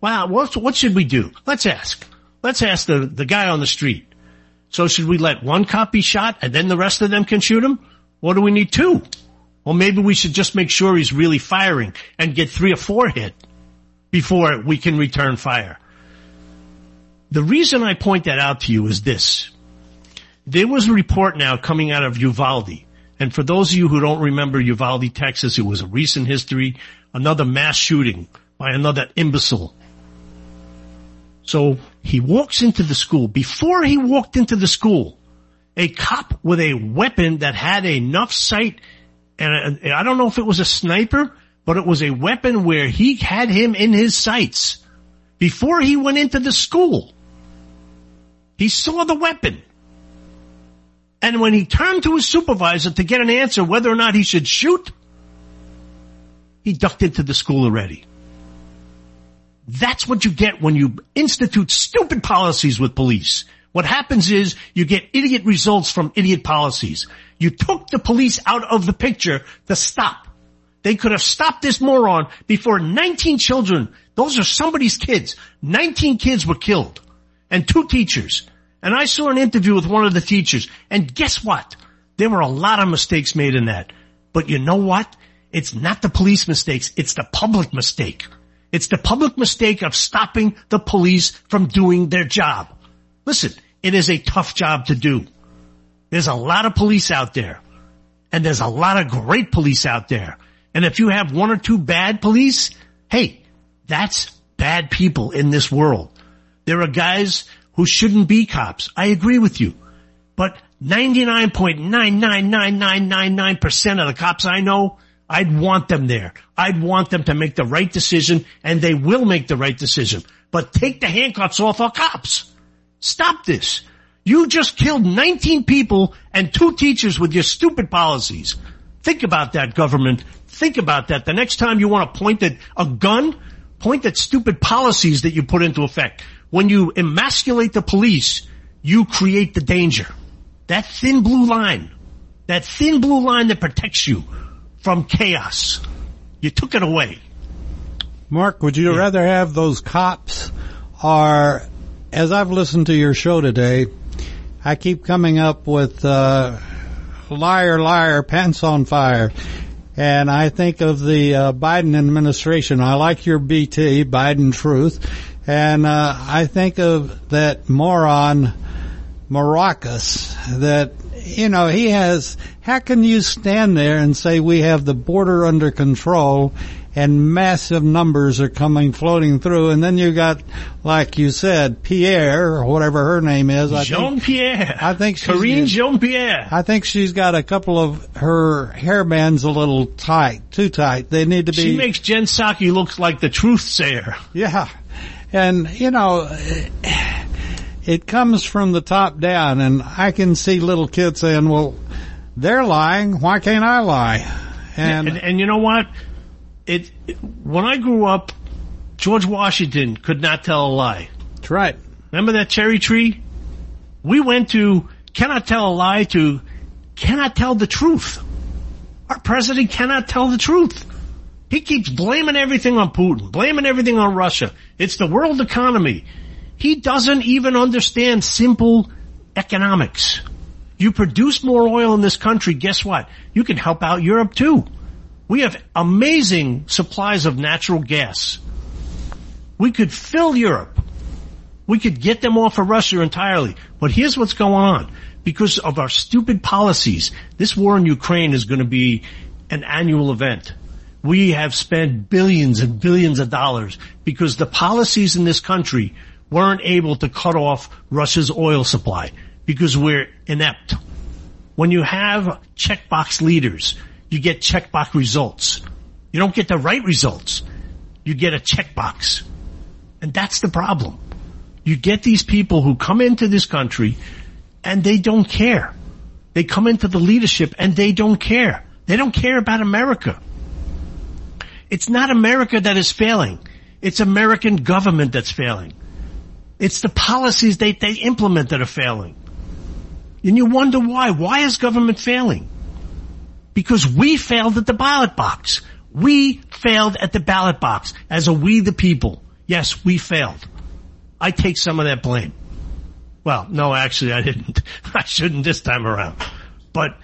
Wow. What, what should we do? Let's ask. Let's ask the, the guy on the street. So should we let one cop be shot and then the rest of them can shoot him? Or do we need two? Well, maybe we should just make sure he's really firing and get three or four hit before we can return fire. The reason I point that out to you is this. There was a report now coming out of Uvalde. And for those of you who don't remember Uvalde, Texas, it was a recent history, another mass shooting by another imbecile. So he walks into the school. Before he walked into the school, a cop with a weapon that had enough sight and I don't know if it was a sniper, but it was a weapon where he had him in his sights before he went into the school. He saw the weapon. And when he turned to his supervisor to get an answer whether or not he should shoot, he ducked into the school already. That's what you get when you institute stupid policies with police. What happens is you get idiot results from idiot policies. You took the police out of the picture to stop. They could have stopped this moron before 19 children, those are somebody's kids, 19 kids were killed and two teachers. And I saw an interview with one of the teachers and guess what? There were a lot of mistakes made in that. But you know what? It's not the police mistakes, it's the public mistake. It's the public mistake of stopping the police from doing their job. Listen, it is a tough job to do. There's a lot of police out there and there's a lot of great police out there. And if you have one or two bad police, hey, that's bad people in this world. There are guys who shouldn't be cops. I agree with you. But 99.99999% of the cops I know, I'd want them there. I'd want them to make the right decision and they will make the right decision. But take the handcuffs off our cops. Stop this. You just killed 19 people and two teachers with your stupid policies. Think about that government. Think about that. The next time you want to point at a gun, point at stupid policies that you put into effect. When you emasculate the police, you create the danger. That thin blue line, that thin blue line that protects you from chaos. You took it away. Mark, would you yeah. rather have those cops or as I've listened to your show today, I keep coming up with uh, liar, liar, pants on fire. And I think of the uh, Biden administration. I like your BT, Biden Truth. And uh, I think of that moron, Mayorkas, that, you know, he has, how can you stand there and say we have the border under control and massive numbers are coming floating through. And then you got, like you said, Pierre or whatever her name is. Jean Pierre. I think Karine Jean Pierre. I think she's got a couple of her hair bands a little tight, too tight. They need to be. She makes Jen Psaki look like the truth sayer. Yeah, and you know. It comes from the top down, and I can see little kids saying, "Well, they're lying. Why can't I lie?" And, and, and you know what? It, it, when I grew up, George Washington could not tell a lie. That's right. Remember that cherry tree? We went to cannot tell a lie to cannot tell the truth. Our president cannot tell the truth. He keeps blaming everything on Putin, blaming everything on Russia. It's the world economy. He doesn't even understand simple economics. You produce more oil in this country, guess what? You can help out Europe too. We have amazing supplies of natural gas. We could fill Europe. We could get them off of Russia entirely. But here's what's going on. Because of our stupid policies, this war in Ukraine is going to be an annual event. We have spent billions and billions of dollars because the policies in this country weren't able to cut off Russia's oil supply because we're inept. When you have checkbox leaders you get checkbox results. You don't get the right results. You get a checkbox. And that's the problem. You get these people who come into this country and they don't care. They come into the leadership and they don't care. They don't care about America. It's not America that is failing. It's American government that's failing. It's the policies they, they implement that are failing. And you wonder why. Why is government failing? Because we failed at the ballot box. We failed at the ballot box as a we the people. Yes, we failed. I take some of that blame. Well, no, actually I didn't. I shouldn't this time around. But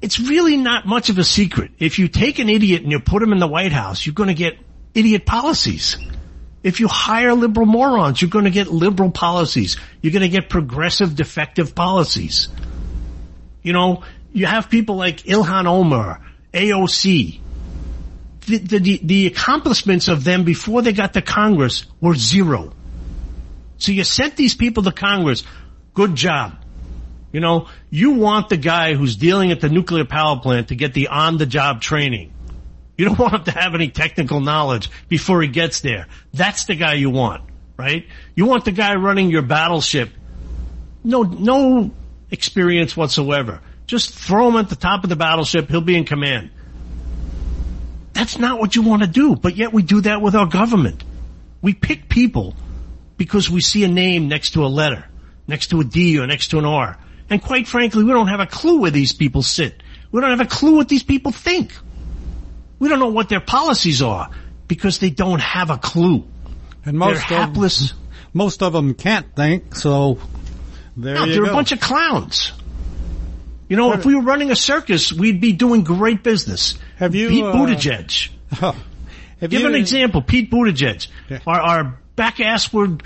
it's really not much of a secret. If you take an idiot and you put him in the White House, you're going to get idiot policies. If you hire liberal morons, you're going to get liberal policies. You're going to get progressive defective policies. You know, you have people like Ilhan Omar, AOC. The, the, the accomplishments of them before they got to Congress were zero. So you sent these people to Congress. Good job. You know, you want the guy who's dealing at the nuclear power plant to get the on-the-job training. You don't want him to have any technical knowledge before he gets there. That's the guy you want, right? You want the guy running your battleship. No, no experience whatsoever. Just throw him at the top of the battleship. He'll be in command. That's not what you want to do, but yet we do that with our government. We pick people because we see a name next to a letter, next to a D or next to an R. And quite frankly, we don't have a clue where these people sit. We don't have a clue what these people think. We don't know what their policies are because they don't have a clue. And most They're hapless. Of, most of them can't think, so there no, you they're go. a bunch of clowns. You know, if we were running a circus, we'd be doing great business. Have you, Pete uh, Buttigieg. have Give you, an example. Pete Buttigieg, Yeah. our, our back-assward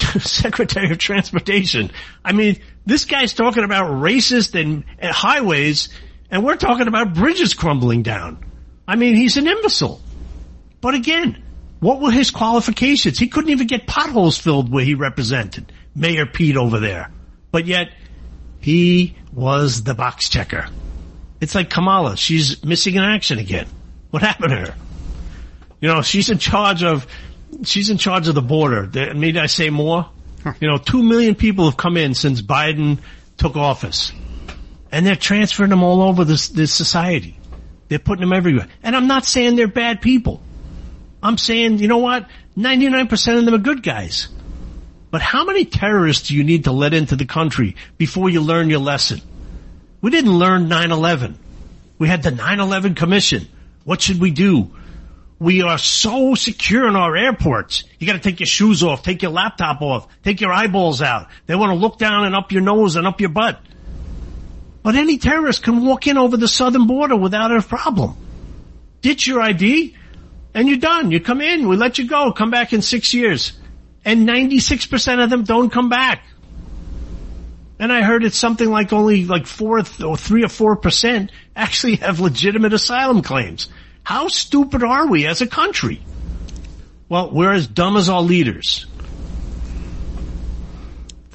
Secretary of Transportation. I mean, this guy's talking about racist and, and highways, and we're talking about bridges crumbling down. I mean, he's an imbecile. But again, what were his qualifications? He couldn't even get potholes filled where he represented. Mayor Pete over there. But yet, he was the box checker. It's like Kamala. She's missing in action again. What happened to her? You know, she's in charge of, she's in charge of the border. Need I say more? You know, two million people have come in since Biden took office. And they're transferring them all over this, this society. They're putting them everywhere. And I'm not saying they're bad people. I'm saying, you know what? 99% of them are good guys. But how many terrorists do you need to let into the country before you learn your lesson? We didn't learn 9-11. We had the 9-11 commission. What should we do? We are so secure in our airports. You gotta take your shoes off, take your laptop off, take your eyeballs out. They wanna look down and up your nose and up your butt. But any terrorist can walk in over the southern border without a problem. Ditch your ID and you're done. You come in, we let you go, come back in six years. And 96% of them don't come back. And I heard it's something like only like four or three or four percent actually have legitimate asylum claims. How stupid are we as a country? Well, we're as dumb as our leaders.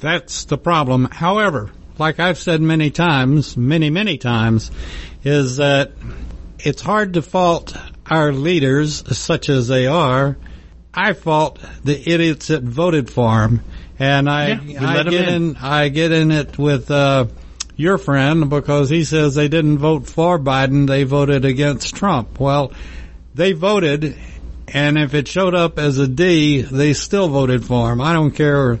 That's the problem. However, like I've said many times, many, many times, is that it's hard to fault our leaders, such as they are. I fault the idiots that voted for him. And I, Yeah, I get in. I get in it with, uh, your friend because he says they didn't vote for Biden, they voted against Trump. Well, they voted and if it showed up as a D, they still voted for him. I don't care,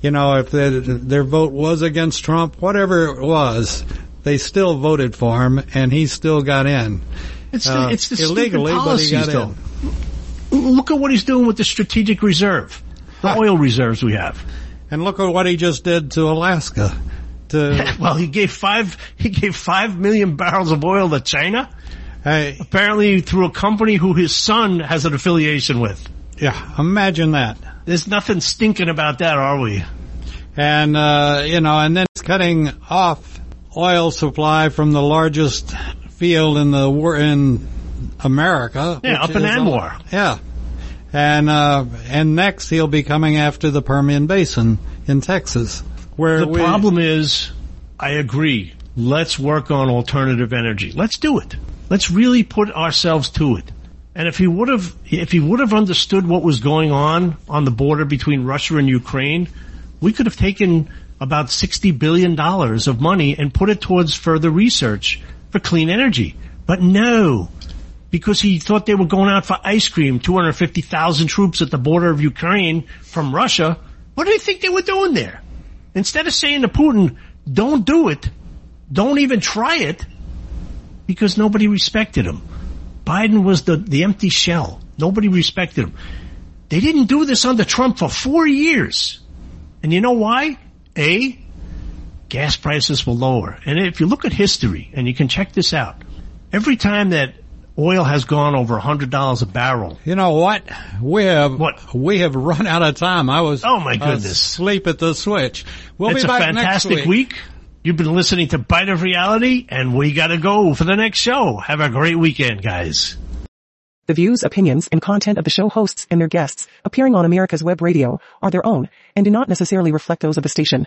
you know, if their, their vote was against Trump, whatever it was, they still voted for him, and he still got in. It's Uh, the, it's the illegally, but he got though. Look at what he's doing with the strategic reserve, the Huh. oil reserves we have. And look at what he just did to Alaska. To Well, he gave five, he gave five million barrels of oil to China, hey, apparently through a company who his son has an affiliation with. yeah, imagine that. There's nothing stinking about that, are we? and uh, you know, and then it's cutting off oil supply from the largest field in the war in America. Yeah, up in is- Anwar. Yeah, and uh, and next he'll be coming after the Permian Basin in Texas, where The we, problem is, I agree. Let's work on alternative energy. Let's do it. Let's really put ourselves to it. And if he would have, if he would have understood what was going on on the border between Russia and Ukraine, we could have taken about $60 billion of money and put it towards further research for clean energy. But no, because he thought they were going out for ice cream, 250,000 troops at the border of Ukraine from Russia. What do they think they were doing there? Instead of saying to Putin, don't do it, don't even try it, because nobody respected him. Biden was the, the empty shell. Nobody respected him. They didn't do this under Trump for four years. And you know why? A, gas prices were lower. And if you look at history, and you can check this out, every time that oil has gone over $100 a barrel. You know what? We have What? we have run out of time. I was Oh, my uh, goodness. asleep at the switch. We'll it's be a back next fantastic week. week. You've been listening to Bite of Reality, and we gotta go for the next show. Have a great weekend, guys. The views, opinions, and content of the show hosts and their guests appearing on America's Web Radio are their own and do not necessarily reflect those of the station.